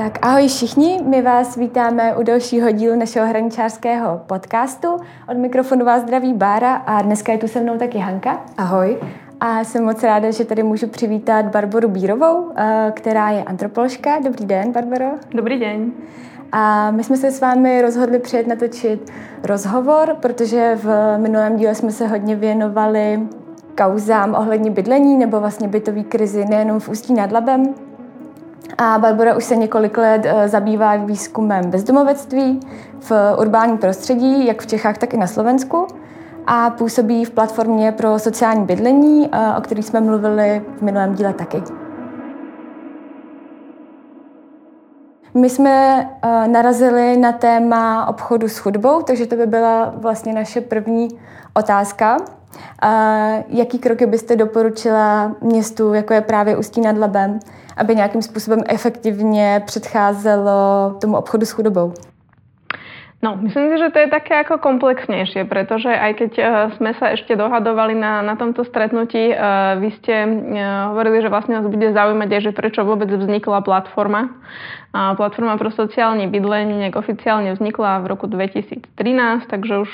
Tak ahoj všichni, my vás vítáme u dalšího dílu našeho hraničářského podcastu. Od mikrofonu vás zdraví Bára a dneska je tu se mnou taky Hanka. Ahoj. A jsem moc ráda, že tady můžu přivítat Barboru Bírovou, eh, která je antropoložka. Dobrý den, Barbaro. Dobrý den. A my jsme se s vámi rozhodli přijet natočit rozhovor, protože v minulém díle jsme se hodně věnovali kauzám ohledně bydlení nebo vlastně bytový krizi nejenom v Ústí nad Labem, a Barbara už se několik let eh, zabývá výzkumem bezdomovectví v urbánním prostředí, jak v Čechách, tak i na Slovensku. A působí v platformě pro sociální bydlení, eh, o které jsme mluvili v minulém díle taky. My jsme uh, narazili na téma obchodu s chudbou, takže to by byla vlastně naše první otázka. Uh, jaký kroky byste doporučila městu, jako je právě Ústí nad Labem, aby nějakým způsobem efektivně předcházelo tomu obchodu s chudobou? No, myslím si, že to je také ako komplexnejšie, pretože aj keď uh, sme sa ešte dohadovali na, na tomto stretnutí, uh, vy ste uh, hovorili, že vlastne nás bude zaujímať aj, že prečo vôbec vznikla platforma. Platforma pro sociálne bydlenie nejak oficiálne vznikla v roku 2013, takže už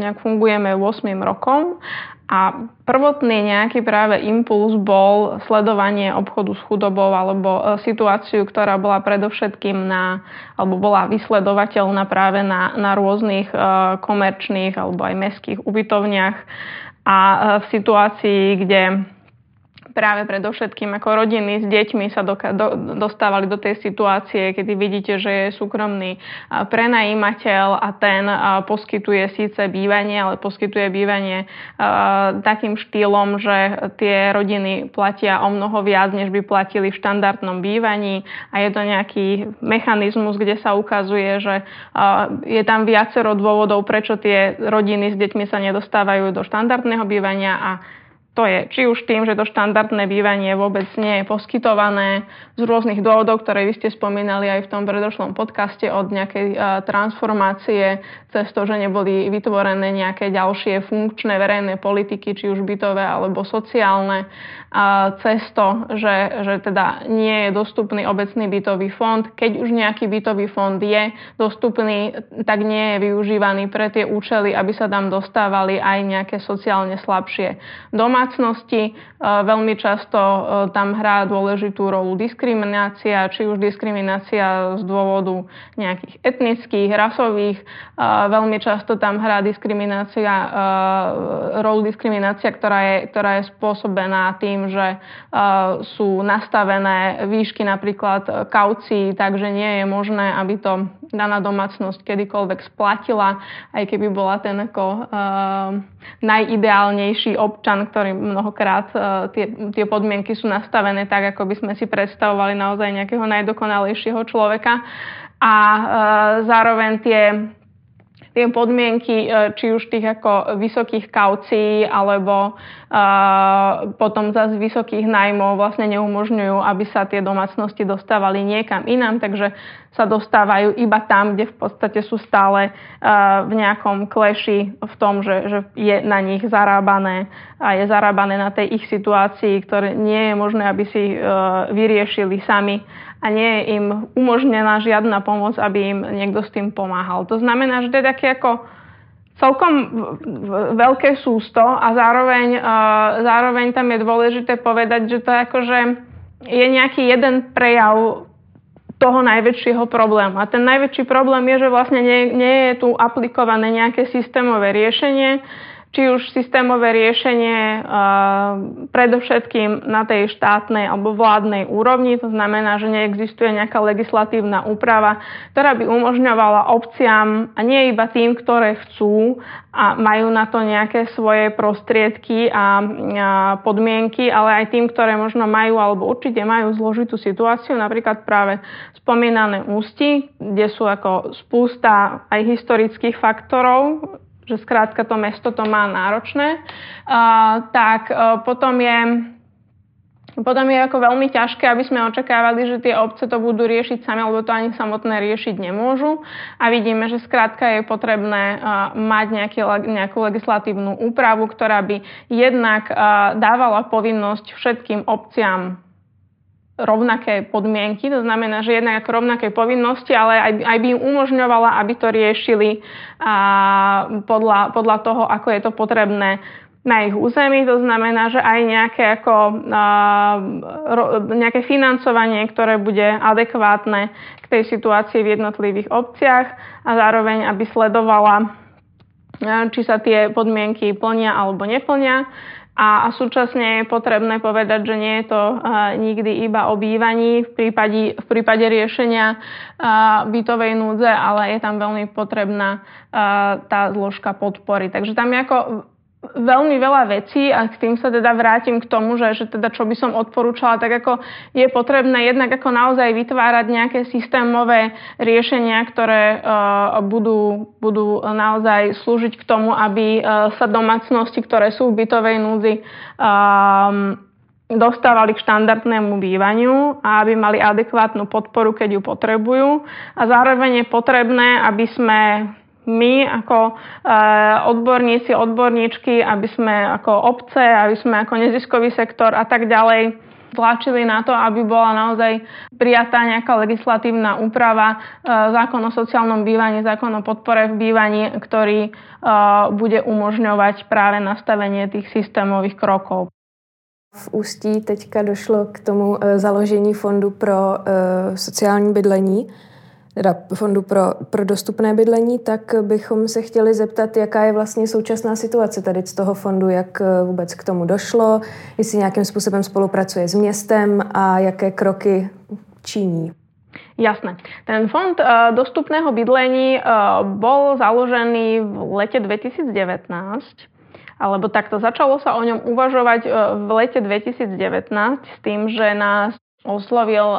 nejak fungujeme 8 rokom a prvotný nejaký práve impuls bol sledovanie obchodu s chudobou alebo e, situáciu, ktorá bola predovšetkým na, alebo bola vysledovateľná práve na, na rôznych e, komerčných alebo aj mestských ubytovniach. A e, v situácii, kde práve predovšetkým ako rodiny s deťmi sa do, do, dostávali do tej situácie, kedy vidíte, že je súkromný prenajímateľ a ten poskytuje síce bývanie, ale poskytuje bývanie takým štýlom, že tie rodiny platia o mnoho viac, než by platili v štandardnom bývaní. A je to nejaký mechanizmus, kde sa ukazuje, že je tam viacero dôvodov, prečo tie rodiny s deťmi sa nedostávajú do štandardného bývania a to je či už tým, že to štandardné bývanie vôbec nie je poskytované z rôznych dôvodov, ktoré vy ste spomínali aj v tom predošlom podcaste od nejakej transformácie cez to, že neboli vytvorené nejaké ďalšie funkčné verejné politiky, či už bytové alebo sociálne, cez to, že, že teda nie je dostupný obecný bytový fond. Keď už nejaký bytový fond je dostupný, tak nie je využívaný pre tie účely, aby sa tam dostávali aj nejaké sociálne slabšie domácnosti domácnosti. E, veľmi často e, tam hrá dôležitú rolu diskriminácia, či už diskriminácia z dôvodu nejakých etnických, rasových. E, veľmi často tam hrá diskriminácia, rolu diskriminácia, ktorá je, ktorá je spôsobená tým, že sú nastavené výšky napríklad kaucií, takže nie je možné, aby to daná domácnosť kedykoľvek splatila, aj keby bola ten ako uh, najideálnejší občan, ktorý mnohokrát uh, tie, tie podmienky sú nastavené tak, ako by sme si predstavovali naozaj nejakého najdokonalejšieho človeka. A uh, zároveň tie tie podmienky, či už tých ako vysokých kaucií alebo uh, potom zase vysokých najmov vlastne neumožňujú, aby sa tie domácnosti dostávali niekam inám, takže sa dostávajú iba tam, kde v podstate sú stále v nejakom kleši v tom, že, že je na nich zarábané a je zarábané na tej ich situácii, ktoré nie je možné, aby si vyriešili sami a nie je im umožnená žiadna pomoc, aby im niekto s tým pomáhal. To znamená, že to je také ako celkom veľké sústo a zároveň, zároveň tam je dôležité povedať, že to je akože je nejaký jeden prejav toho najväčšieho problému. A ten najväčší problém je, že vlastne nie, nie je tu aplikované nejaké systémové riešenie, či už systémové riešenie uh, predovšetkým na tej štátnej alebo vládnej úrovni, to znamená, že neexistuje nejaká legislatívna úprava, ktorá by umožňovala obciam a nie iba tým, ktoré chcú a majú na to nejaké svoje prostriedky a podmienky, ale aj tým, ktoré možno majú alebo určite majú zložitú situáciu, napríklad práve spomínané ústi, kde sú ako spústa aj historických faktorov, že skrátka to mesto to má náročné, tak uh, potom je potom je ako veľmi ťažké, aby sme očakávali, že tie obce to budú riešiť sami, lebo to ani samotné riešiť nemôžu. A vidíme, že skrátka je potrebné uh, mať nejaký, nejakú legislatívnu úpravu, ktorá by jednak uh, dávala povinnosť všetkým obciam rovnaké podmienky, to znamená, že jednak ako rovnaké povinnosti, ale aj, aj by im umožňovala, aby to riešili a, podľa, podľa toho, ako je to potrebné na ich území. To znamená, že aj nejaké, ako, a, ro, nejaké financovanie, ktoré bude adekvátne k tej situácii v jednotlivých obciach a zároveň, aby sledovala, či sa tie podmienky plnia alebo neplnia a, súčasne je potrebné povedať, že nie je to nikdy iba o bývaní v prípade, v prípade riešenia bytovej núdze, ale je tam veľmi potrebná tá zložka podpory. Takže tam je ako veľmi veľa vecí a k tým sa teda vrátim k tomu, že, že teda čo by som odporúčala, tak ako je potrebné jednak ako naozaj vytvárať nejaké systémové riešenia, ktoré uh, budú, budú naozaj slúžiť k tomu, aby uh, sa domácnosti, ktoré sú v bytovej núdzi, um, dostávali k štandardnému bývaniu a aby mali adekvátnu podporu, keď ju potrebujú. A zároveň je potrebné, aby sme my ako e, odborníci, odborníčky, aby sme ako obce, aby sme ako neziskový sektor a tak ďalej tlačili na to, aby bola naozaj prijatá nejaká legislatívna úprava, e, zákon o sociálnom bývaní, zákon o podpore v bývaní, ktorý e, bude umožňovať práve nastavenie tých systémových krokov. V Ústí teďka došlo k tomu založení fondu pro sociální bydlení teda Fondu pro, pro dostupné bydlení, tak bychom se chtěli zeptat, jaká je vlastně současná situace tady z toho fondu, jak eh, vůbec k tomu došlo, jestli nějakým způsobem spolupracuje s městem a jaké kroky činí. Jasné. Ten fond uh, dostupného bydlení uh, bol založený v lete 2019, alebo takto začalo sa o ňom uvažovať v lete 2019 s tým, že nás oslovil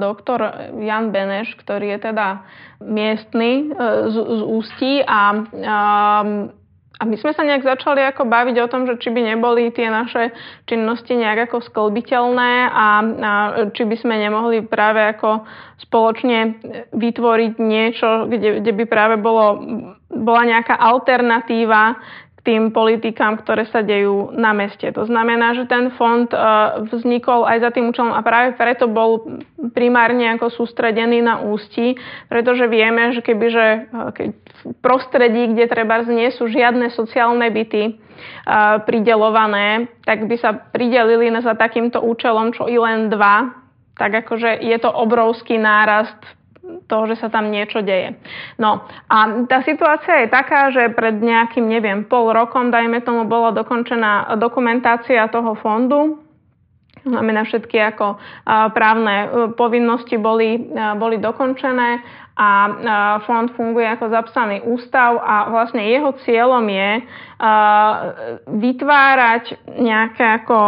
doktor Jan Beneš, ktorý je teda miestny e, z, z Ústí a, a a my sme sa nejak začali ako baviť o tom, že či by neboli tie naše činnosti nejak ako sklbiteľné a, a či by sme nemohli práve ako spoločne vytvoriť niečo, kde, kde by práve bolo, bola nejaká alternatíva tým politikám, ktoré sa dejú na meste. To znamená, že ten fond e, vznikol aj za tým účelom a práve preto bol primárne ako sústredený na ústi, pretože vieme, že kebyže e, keď v prostredí, kde treba nie sú žiadne sociálne byty e, pridelované, tak by sa pridelili za takýmto účelom čo i len dva, tak akože je to obrovský nárast toho, že sa tam niečo deje. No a tá situácia je taká, že pred nejakým, neviem, pol rokom, dajme tomu, bola dokončená dokumentácia toho fondu, znamená všetky ako právne e, povinnosti boli, e, boli dokončené a fond funguje ako zapsaný ústav a vlastne jeho cieľom je vytvárať nejaké ako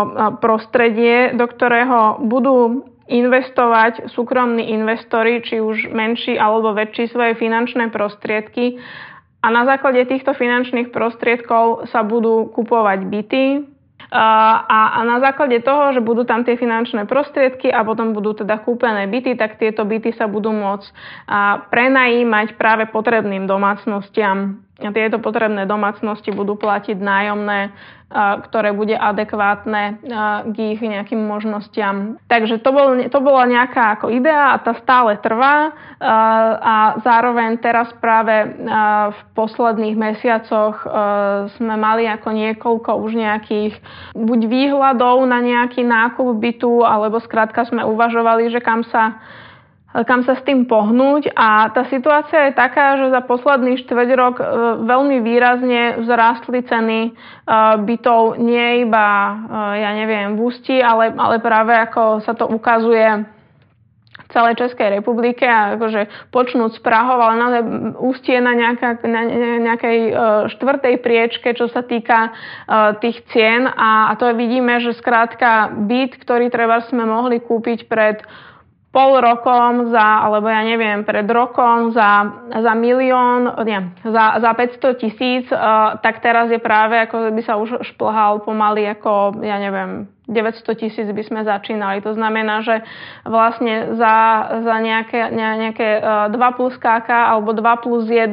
prostredie, do ktorého budú investovať súkromní investori, či už menší alebo väčší, svoje finančné prostriedky a na základe týchto finančných prostriedkov sa budú kupovať byty, a, na základe toho, že budú tam tie finančné prostriedky a potom budú teda kúpené byty, tak tieto byty sa budú môcť prenajímať práve potrebným domácnostiam. Tieto potrebné domácnosti budú platiť nájomné ktoré bude adekvátne k ich nejakým možnostiam. Takže to, bol, to bola nejaká ako idea a tá stále trvá a zároveň teraz práve v posledných mesiacoch sme mali ako niekoľko už nejakých buď výhľadov na nejaký nákup bytu, alebo skrátka sme uvažovali, že kam sa kam sa s tým pohnúť. A tá situácia je taká, že za posledný štvrť rok e, veľmi výrazne vzrástli ceny e, bytov nie iba, e, ja neviem, v Ústí, ale, ale práve ako sa to ukazuje v celej Českej republike akože počnúť z Prahov, ale naozaj ústie na, nejaká, na nejakej štvrtej priečke, čo sa týka tých cien. A, a to vidíme, že skrátka byt, ktorý treba sme mohli kúpiť pred pol rokom za, alebo ja neviem, pred rokom za, za milión, nie, za, za 500 tisíc, uh, tak teraz je práve, ako by sa už šplhal pomaly ako, ja neviem, 900 tisíc by sme začínali. To znamená, že vlastne za, za nejaké, ne, nejaké uh, 2 plus KK alebo 2 plus 1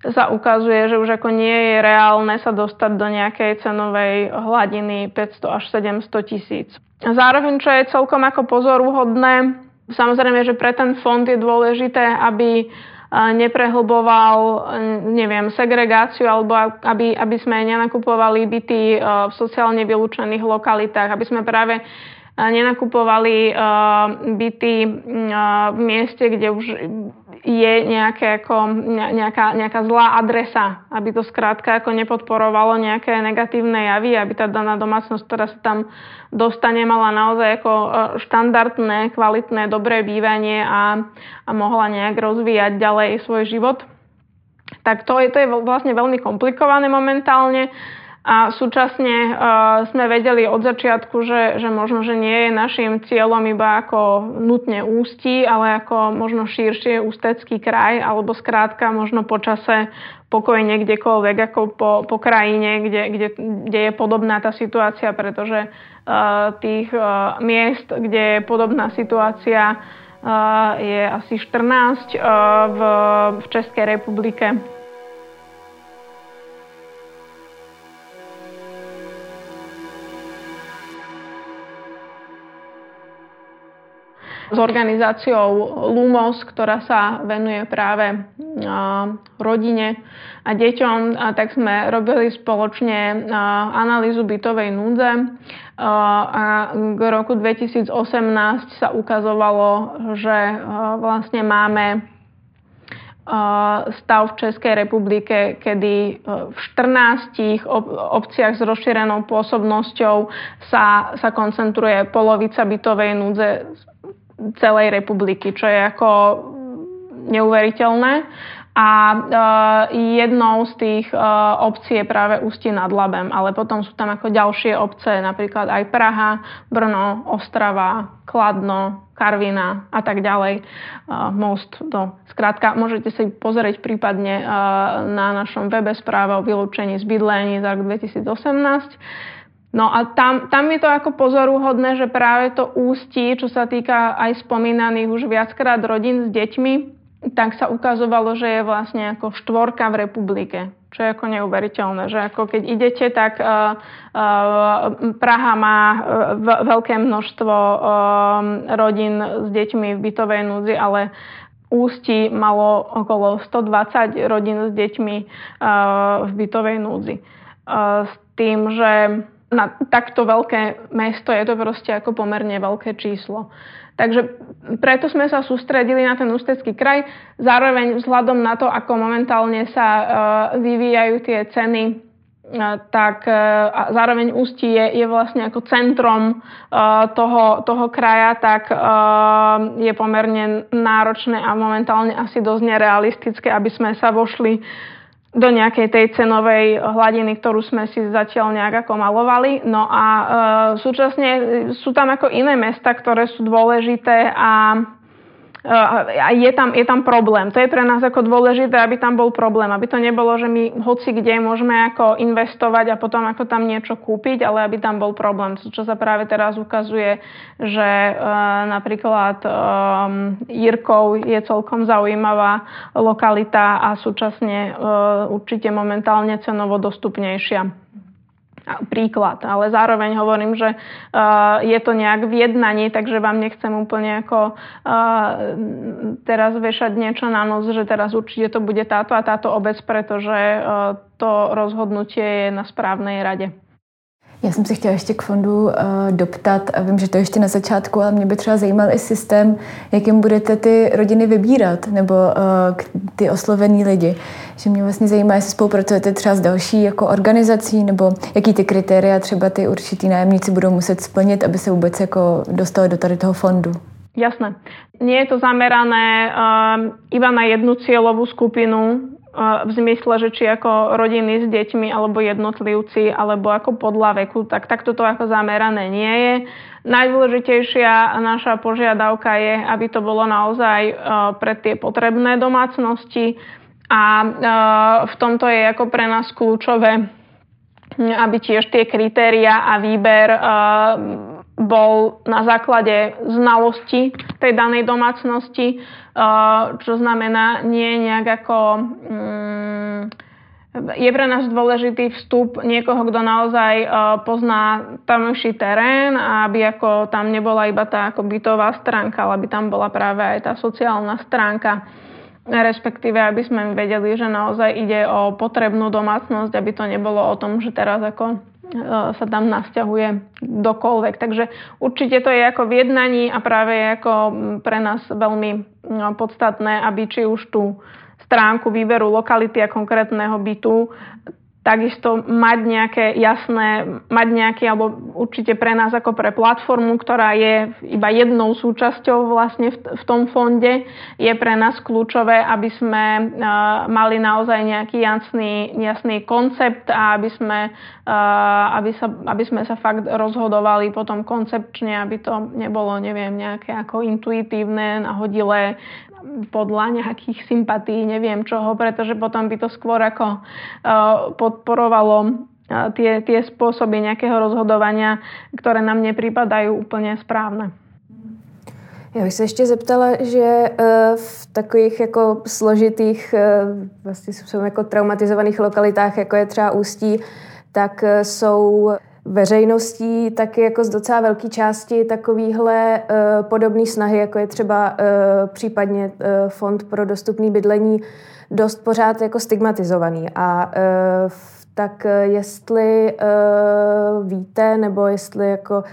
sa ukazuje, že už ako nie je reálne sa dostať do nejakej cenovej hladiny 500 až 700 tisíc. Zároveň, čo je celkom ako pozoruhodné, samozrejme, že pre ten fond je dôležité, aby neprehlboval, neviem, segregáciu alebo aby, aby sme nenakupovali byty v sociálne vylúčených lokalitách, aby sme práve nenakupovali byty v mieste, kde už je nejaké ako, nejaká, nejaká zlá adresa, aby to skrátka ako nepodporovalo nejaké negatívne javy, aby tá daná domácnosť, ktorá sa tam dostane, mala naozaj ako e, štandardné, kvalitné, dobré bývanie a, a mohla nejak rozvíjať ďalej svoj život. Tak to je, to je vlastne veľmi komplikované momentálne. A súčasne uh, sme vedeli od začiatku, že, že možno, že nie je našim cieľom iba ako nutne ústí, ale ako možno širšie ústecký kraj, alebo skrátka možno počase pokojne kdekoľvek ako po, po krajine, kde, kde, kde je podobná tá situácia, pretože uh, tých uh, miest, kde je podobná situácia, uh, je asi 14 uh, v, v Českej republike. S organizáciou Lumos, ktorá sa venuje práve rodine a deťom, tak sme robili spoločne analýzu bytovej núdze. A k roku 2018 sa ukazovalo, že vlastne máme stav v Českej republike, kedy v 14 obciach s rozšírenou pôsobnosťou sa, sa koncentruje polovica bytovej núdze celej republiky, čo je ako neuveriteľné. A uh, jednou z tých uh, obcí je práve Ústí nad Labem, ale potom sú tam ako ďalšie obce, napríklad aj Praha, Brno, Ostrava, Kladno, Karvina a tak ďalej. Uh, most, no, skrátka, môžete si pozrieť prípadne uh, na našom webe správe o vylúčení z bydlení za rok 2018. No a tam, tam je to ako pozoruhodné, že práve to ústí, čo sa týka aj spomínaných už viackrát rodín s deťmi, tak sa ukazovalo, že je vlastne ako štvorka v republike. Čo je ako neuveriteľné, že ako keď idete, tak uh, uh, Praha má uh, veľké množstvo uh, rodín s deťmi v bytovej núdzi, ale Ústí malo okolo 120 rodín s deťmi uh, v bytovej núdzi. Uh, s tým, že na takto veľké mesto je to proste ako pomerne veľké číslo. Takže preto sme sa sústredili na ten ústecký kraj. Zároveň vzhľadom na to, ako momentálne sa uh, vyvíjajú tie ceny, uh, tak uh, a zároveň Ústí je, je vlastne ako centrom toho, toho kraja, tak je pomerne náročné a momentálne asi dosť nerealistické, aby sme sa vošli do nejakej tej cenovej hladiny, ktorú sme si zatiaľ nejak ako malovali. No a e, súčasne sú tam ako iné mesta, ktoré sú dôležité a a je tam, je tam problém. To je pre nás ako dôležité, aby tam bol problém. Aby to nebolo, že my hoci kde môžeme ako investovať a potom ako tam niečo kúpiť, ale aby tam bol problém. Čo sa práve teraz ukazuje, že e, napríklad e, Jirkov je celkom zaujímavá lokalita a súčasne e, určite momentálne cenovo dostupnejšia príklad, ale zároveň hovorím, že uh, je to nejak v jednaní, takže vám nechcem úplne ako uh, teraz vešať niečo na nos, že teraz určite to bude táto a táto obec, pretože uh, to rozhodnutie je na správnej rade. Já jsem se chtěla ještě k fondu uh, doptat a vím, že to ještě na začátku, ale mě by třeba zajímal i systém, jakým budete ty rodiny vybírat nebo uh, ty oslovený lidi. Že mě vlastně zajímá, jestli spolupracujete třeba s další jako organizací nebo jaký ty kritéria třeba ty určitý nájemníci budou muset splnit, aby se vůbec jako dostali do tady toho fondu. Jasné. Nie je to zamerané uh, iba na jednu cieľovú skupinu v zmysle, že či ako rodiny s deťmi alebo jednotlivci alebo ako podľa veku, tak takto to ako zamerané nie je. Najdôležitejšia naša požiadavka je, aby to bolo naozaj pre tie potrebné domácnosti a v tomto je ako pre nás kľúčové, aby tiež tie kritéria a výber bol na základe znalosti tej danej domácnosti, čo znamená nie nejak ako... Mm, je pre nás dôležitý vstup niekoho, kto naozaj pozná tamší terén a aby ako tam nebola iba tá ako bytová stránka, ale aby tam bola práve aj tá sociálna stránka. Respektíve aby sme vedeli, že naozaj ide o potrebnú domácnosť, aby to nebolo o tom, že teraz ako sa tam nasťahuje dokoľvek. Takže určite to je ako v jednaní a práve je ako pre nás veľmi podstatné, aby či už tú stránku výberu lokality a konkrétneho bytu takisto mať nejaké jasné, mať nejaký, alebo určite pre nás ako pre platformu, ktorá je iba jednou súčasťou vlastne v, v tom fonde, je pre nás kľúčové, aby sme uh, mali naozaj nejaký jasný, jasný koncept a aby sme, uh, aby, sa, aby sme sa fakt rozhodovali potom koncepčne, aby to nebolo, neviem, nejaké ako intuitívne, nahodilé, podľa nejakých sympatí, neviem čoho, pretože potom by to skôr ako uh, podporovalo uh, tie, tie spôsoby nejakého rozhodovania, ktoré nám nepripadajú úplne správne. Já bych se ještě zeptala, že uh, v takových jako složitých, vlastně jsou jako traumatizovaných lokalitách, jako je třeba Ústí, tak jsou veřejností taky jako z docela velké části takovýhle uh, podobné snahy, jako je třeba uh, případně uh, Fond pro dostupné bydlení, dost pořád jako stigmatizovaný. A uh, tak jestli uh, víte, nebo jestli jako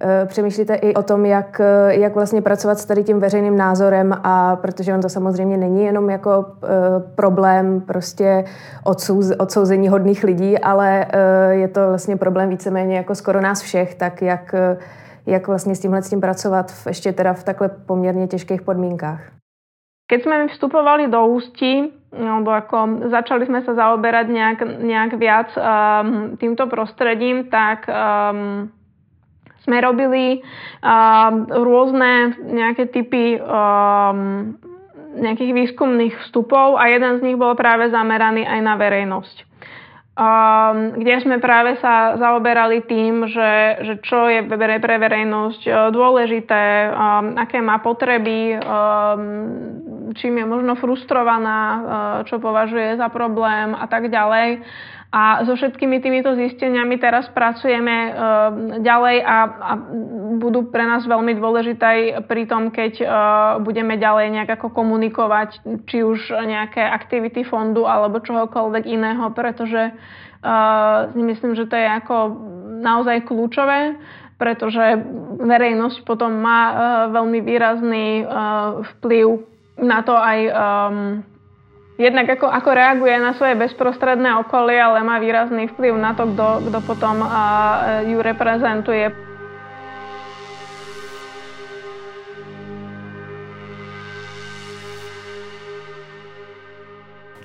Eh, přemýšlíte i o tom, jak, jak vlastně pracovat s tady tím veřejným názorem a protože on to samozřejmě není jenom jako uh, problém prostě odsouz, odsouzení hodných lidí, ale uh, je to vlastně problém víceméně jako skoro nás všech, tak jak, jak vlastně s tímhle s tím pracovat v, ještě teda v takhle poměrně těžkých podmínkách. Keď sme vstupovali do Ústí, alebo ako začali sme sa zaoberať nejak, nejak viac um, týmto prostredím, tak um, sme robili uh, rôzne nejaké typy um, nejakých výskumných vstupov a jeden z nich bol práve zameraný aj na verejnosť. Um, kde sme práve sa zaoberali tým, že, že čo je pre verejnosť uh, dôležité, um, aké má potreby, um, čím je možno frustrovaná, uh, čo považuje za problém a tak ďalej. A so všetkými týmito zisteniami teraz pracujeme uh, ďalej a, a budú pre nás veľmi dôležité pri tom, keď uh, budeme ďalej nejak ako komunikovať, či už nejaké aktivity fondu alebo čohokoľvek iného, pretože uh, myslím, že to je ako naozaj kľúčové pretože verejnosť potom má veľmi výrazný vplyv na to aj um, jednak ako, ako reaguje na svoje bezprostredné okolie, ale má výrazný vplyv na to, kto, potom uh, ju reprezentuje.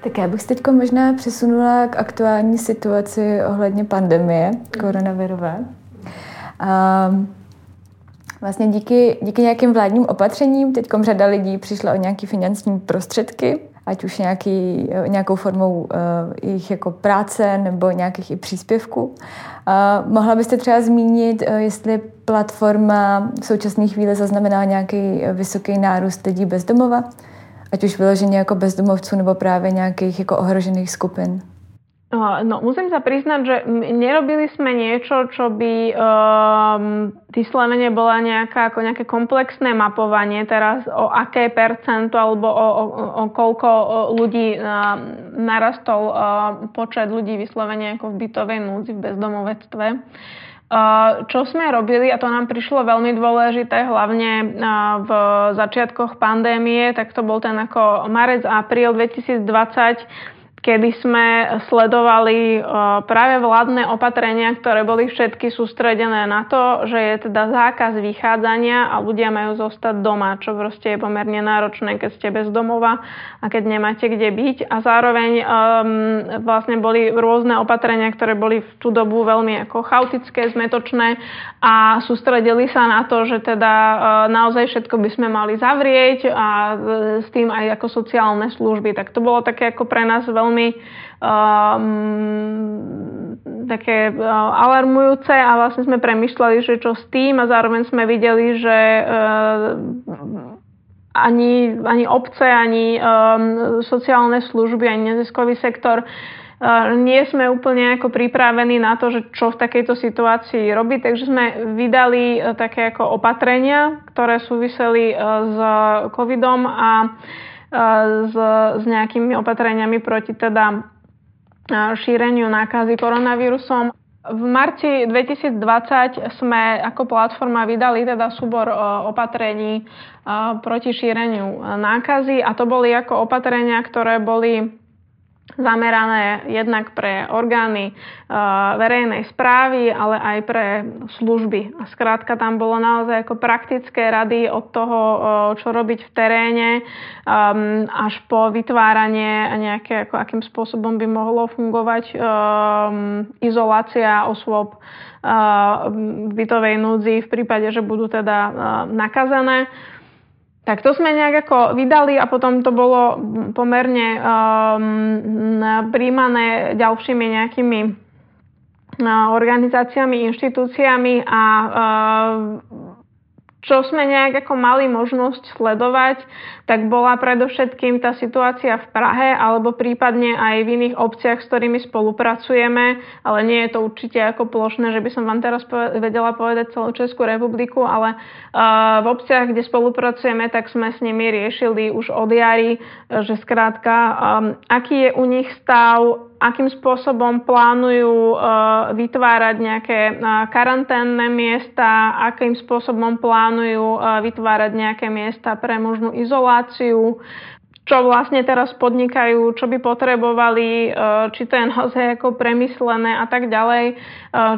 Tak já bych se teď možná přesunula k aktuální situaci ohledně pandemie koronavirové. Um, vlastně díky, díky nějakým vládním opatřením teď řada lidí přišla o nějaké finanční prostředky ať už nějaký, nějakou formou uh, jejich jako práce nebo nějakých i příspěvků. Uh, mohla byste třeba zmínit, uh, jestli platforma v současné chvíli zaznamená nějaký vysoký nárůst lidí bezdomova, ať už vyloženě jako bezdomovců nebo právě nějakých jako ohrožených skupin? No, musím sa priznať, že nerobili sme niečo, čo by um, vyslovene bola nejaká, ako nejaké komplexné mapovanie teraz, o aké percento alebo o, o, o koľko ľudí uh, narastol uh, počet ľudí vyslovene ako v bytovej núdzi, v bezdomovectve. Uh, čo sme robili, a to nám prišlo veľmi dôležité, hlavne uh, v začiatkoch pandémie, tak to bol ten ako marec apríl 2020, kedy sme sledovali práve vládne opatrenia, ktoré boli všetky sústredené na to, že je teda zákaz vychádzania a ľudia majú zostať doma, čo proste je pomerne náročné, keď ste bez domova a keď nemáte kde byť. A zároveň um, vlastne boli rôzne opatrenia, ktoré boli v tú dobu veľmi ako chaotické, zmetočné a sústredili sa na to, že teda uh, naozaj všetko by sme mali zavrieť a s tým aj ako sociálne služby. Tak to bolo také ako pre nás veľmi veľmi um, také uh, alarmujúce a vlastne sme premyšľali, že čo s tým a zároveň sme videli, že uh, ani, ani obce, ani um, sociálne služby, ani neziskový sektor uh, nie sme úplne ako pripravení na to, že čo v takejto situácii robiť, takže sme vydali uh, také ako opatrenia, ktoré súviseli uh, s covidom a s, s nejakými opatreniami proti teda šíreniu nákazy koronavírusom. V marci 2020 sme ako platforma vydali teda súbor opatrení proti šíreniu nákazy a to boli ako opatrenia, ktoré boli zamerané jednak pre orgány uh, verejnej správy, ale aj pre služby. A skrátka tam bolo naozaj ako praktické rady od toho, uh, čo robiť v teréne, um, až po vytváranie a nejaké, ako, akým spôsobom by mohlo fungovať um, izolácia osôb v bytovej núdzi v prípade, že budú teda nakazené. Tak to sme nejak ako vydali a potom to bolo pomerne um, príjmané ďalšími nejakými uh, organizáciami, inštitúciami a uh, čo sme nejak ako mali možnosť sledovať, tak bola predovšetkým tá situácia v Prahe alebo prípadne aj v iných obciach, s ktorými spolupracujeme, ale nie je to určite ako plošné, že by som vám teraz vedela povedať celú Českú republiku, ale v obciach, kde spolupracujeme, tak sme s nimi riešili už od jary, že skrátka, aký je u nich stav, akým spôsobom plánujú vytvárať nejaké karanténne miesta, akým spôsobom plánujú vytvárať nejaké miesta pre možnú izoláciu, čo vlastne teraz podnikajú, čo by potrebovali, či to je naozaj ako premyslené a tak ďalej,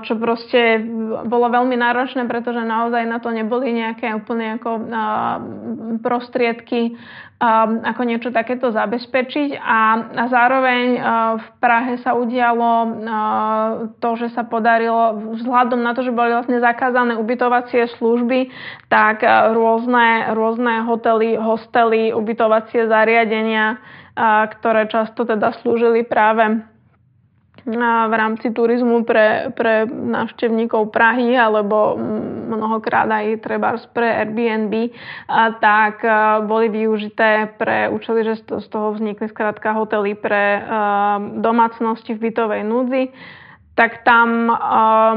čo proste bolo veľmi náročné, pretože naozaj na to neboli nejaké úplne ako prostriedky Um, ako niečo takéto zabezpečiť. A, a zároveň uh, v Prahe sa udialo uh, to, že sa podarilo vzhľadom na to, že boli vlastne zakázané ubytovacie služby, tak uh, rôzne, rôzne hotely, hostely, ubytovacie zariadenia, ktoré často teda slúžili práve v rámci turizmu pre, pre návštevníkov Prahy alebo mnohokrát aj treba pre Airbnb, tak boli využité pre účely, že z toho vznikli skrátka hotely pre domácnosti v bytovej núdzi. Tak tam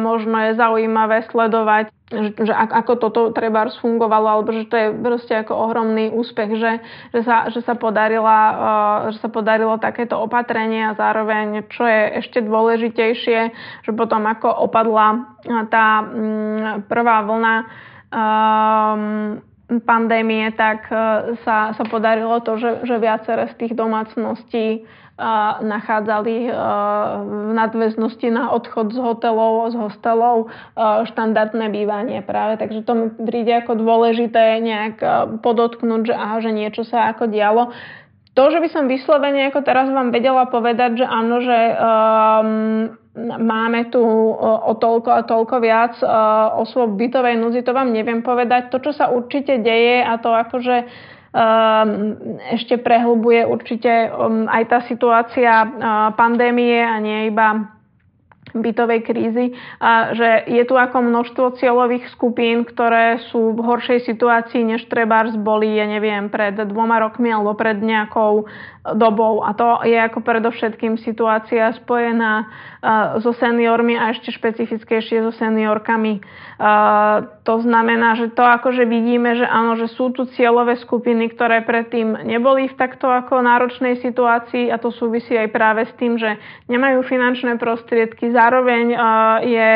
možno je zaujímavé sledovať, že, ako toto treba fungovalo, alebo že to je proste ako ohromný úspech, že, že, sa, že, sa, podarila, uh, že sa podarilo takéto opatrenie a zároveň, čo je ešte dôležitejšie, že potom ako opadla tá um, prvá vlna um, pandémie, tak sa, sa podarilo to, že, že viaceré z tých domácností nachádzali v nadväznosti na odchod z hotelov, z hostelov štandardné bývanie práve. Takže to mi príde ako dôležité nejak podotknúť, že, aha, že niečo sa ako dialo. To, že by som vyslovene ako teraz vám vedela povedať, že áno, že um, máme tu o toľko a toľko viac osôb bytovej núzy, to vám neviem povedať. To, čo sa určite deje a to akože ešte prehlbuje určite um, aj tá situácia pandémie a nie iba bytovej krízy, a že je tu ako množstvo cieľových skupín, ktoré sú v horšej situácii, než trebárs boli, ja neviem, pred dvoma rokmi alebo pred nejakou dobou. A to je ako predovšetkým situácia spojená uh, so seniormi a ešte špecifickejšie so seniorkami. Uh, to znamená, že to akože vidíme, že áno, že sú tu cieľové skupiny, ktoré predtým neboli v takto ako náročnej situácii a to súvisí aj práve s tým, že nemajú finančné prostriedky, zároveň uh, je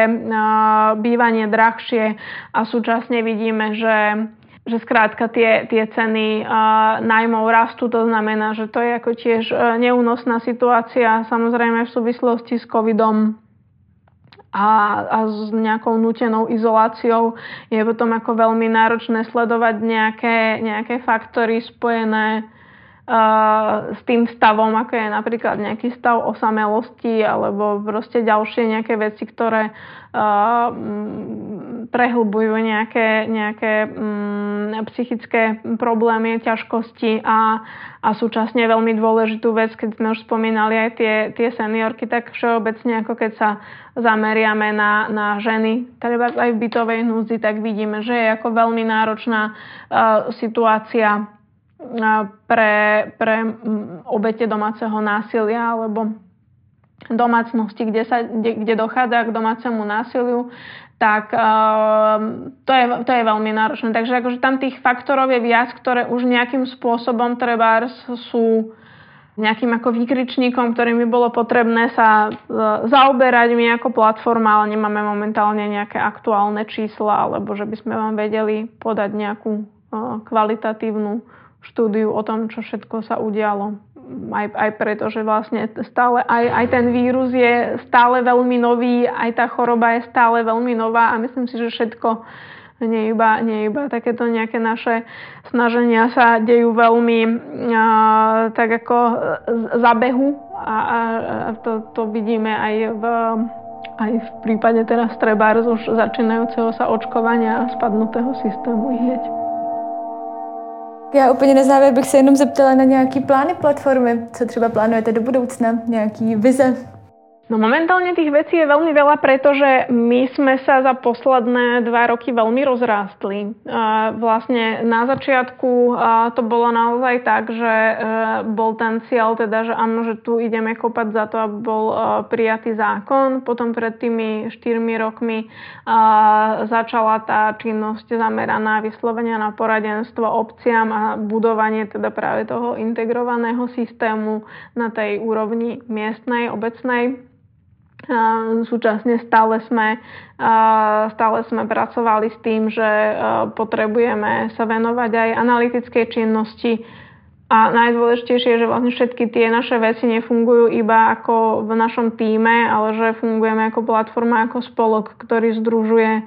bývanie drahšie a súčasne vidíme, že že skrátka tie, tie ceny uh, najmov rastú, to znamená, že to je ako tiež uh, neúnosná situácia, samozrejme v súvislosti s covidom a, a s nejakou nutenou izoláciou. Je potom ako veľmi náročné sledovať nejaké, nejaké faktory spojené s tým stavom, ako je napríklad nejaký stav osamelosti alebo proste ďalšie nejaké veci, ktoré uh, prehlbujú nejaké, nejaké um, psychické problémy, ťažkosti a, a súčasne veľmi dôležitú vec, keď sme už spomínali aj tie, tie seniorky, tak všeobecne ako keď sa zameriame na, na ženy, treba aj v bytovej núdzi, tak vidíme, že je ako veľmi náročná uh, situácia pre, pre um, obete domáceho násilia alebo domácnosti, kde, sa, kde, kde dochádza k domácemu násiliu, tak uh, to, je, to je veľmi náročné. Takže akože tam tých faktorov je viac, ktoré už nejakým spôsobom treba sú nejakým ako výkričníkom, ktorým by bolo potrebné sa uh, zaoberať my ako platforma, ale nemáme momentálne nejaké aktuálne čísla, alebo že by sme vám vedeli podať nejakú uh, kvalitatívnu štúdiu o tom, čo všetko sa udialo aj, aj preto, že vlastne stále aj, aj ten vírus je stále veľmi nový, aj tá choroba je stále veľmi nová a myslím si, že všetko nie iba, nie iba takéto nejaké naše snaženia sa dejú veľmi a, tak ako za behu a, a, a to, to vidíme aj v, aj v prípade teraz Trebárs už začínajúceho sa očkovania a spadnutého systému hneď. Já úplně na závěr bych se jenom zeptala na nějaký plány platformy. Co třeba plánujete do budoucna? Nějaký vize? No momentálne tých vecí je veľmi veľa, pretože my sme sa za posledné dva roky veľmi rozrástli. Vlastne na začiatku to bolo naozaj tak, že e, bol ten cieľ teda, že áno, že tu ideme kopať za to, aby bol e, prijatý zákon. Potom pred tými 4 rokmi začala tá činnosť zameraná vyslovenia na poradenstvo obciam a budovanie teda práve toho integrovaného systému na tej úrovni miestnej, obecnej. Súčasne stále sme, stále sme pracovali s tým, že potrebujeme sa venovať aj analytickej činnosti. A najdôležitejšie je, že vlastne všetky tie naše veci nefungujú iba ako v našom týme, ale že fungujeme ako platforma, ako spolok, ktorý združuje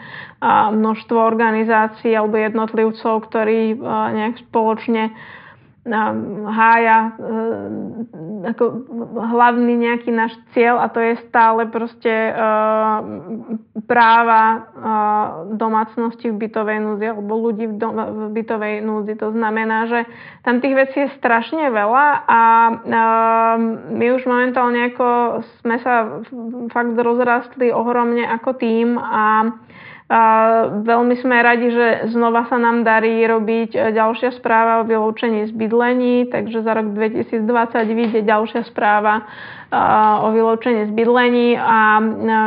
množstvo organizácií alebo jednotlivcov, ktorí nejak spoločne hája e, ako hlavný nejaký náš cieľ a to je stále proste e, práva e, domácnosti v bytovej núdzi alebo ľudí v, bytovej núdzi. To znamená, že tam tých vecí je strašne veľa a my už momentálne ako sme sa fakt rozrastli ohromne ako tým a veľmi sme radi, že znova sa nám darí robiť e, ďalšia správa o vylúčení z bydlení, takže za rok 2020 vyjde ďalšia správa e, o vylúčení z bydlení a e,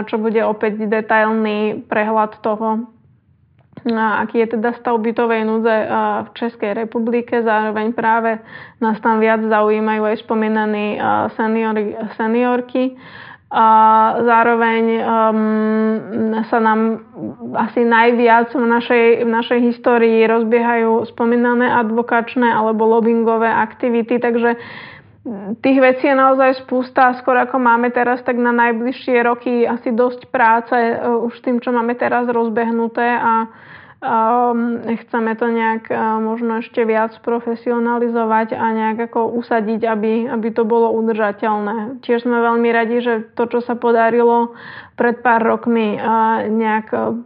čo bude opäť detailný prehľad toho, aký je teda stav bytovej núdze v Českej republike. Zároveň práve nás tam viac zaujímajú aj spomínaní seniori, seniorky a zároveň um, sa nám asi najviac v našej, v našej histórii rozbiehajú spomínané advokačné alebo lobbyingové aktivity, takže tých vecí je naozaj spústa. Skôr ako máme teraz, tak na najbližšie roky asi dosť práce uh, už tým, čo máme teraz rozbehnuté a Um, chceme to nejak uh, možno ešte viac profesionalizovať a nejak ako usadiť, aby, aby to bolo udržateľné. Tiež sme veľmi radi, že to, čo sa podarilo pred pár rokmi uh, nejak uh,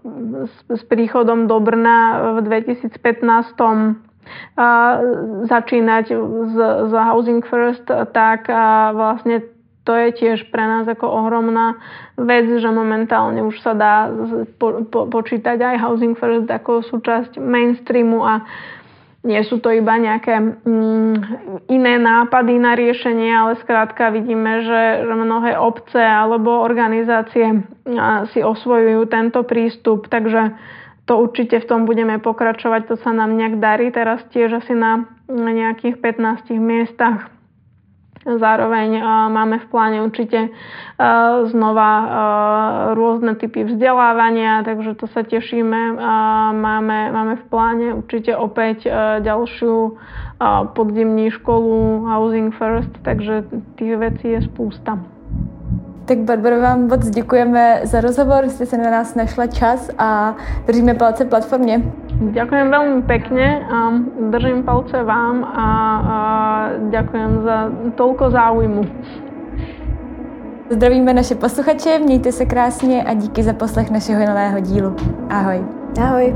s, s príchodom do Brna v 2015 začínať z, z Housing First, tak vlastne to je tiež pre nás ako ohromná vec, že momentálne už sa dá po, po, počítať aj Housing First ako súčasť mainstreamu a nie sú to iba nejaké mm, iné nápady na riešenie, ale skrátka vidíme, že, že mnohé obce alebo organizácie si osvojujú tento prístup, takže to určite v tom budeme pokračovať, to sa nám nejak darí. Teraz tiež asi na nejakých 15 miestach Zároveň máme v pláne určite znova rôzne typy vzdelávania, takže to sa tešíme. Máme, máme v pláne určite opäť ďalšiu podzimní školu Housing First, takže tých vecí je spústa. Tak Barbara, vám moc děkujeme za rozhovor, jste se na nás našla čas a držíme palce platformě. Ďakujem veľmi pekne a držím palce vám a, a ďakujem za toľko záujmu. Zdravíme naše posluchače, mějte se krásně a díky za poslech našeho nového dílu. Ahoj. Ahoj.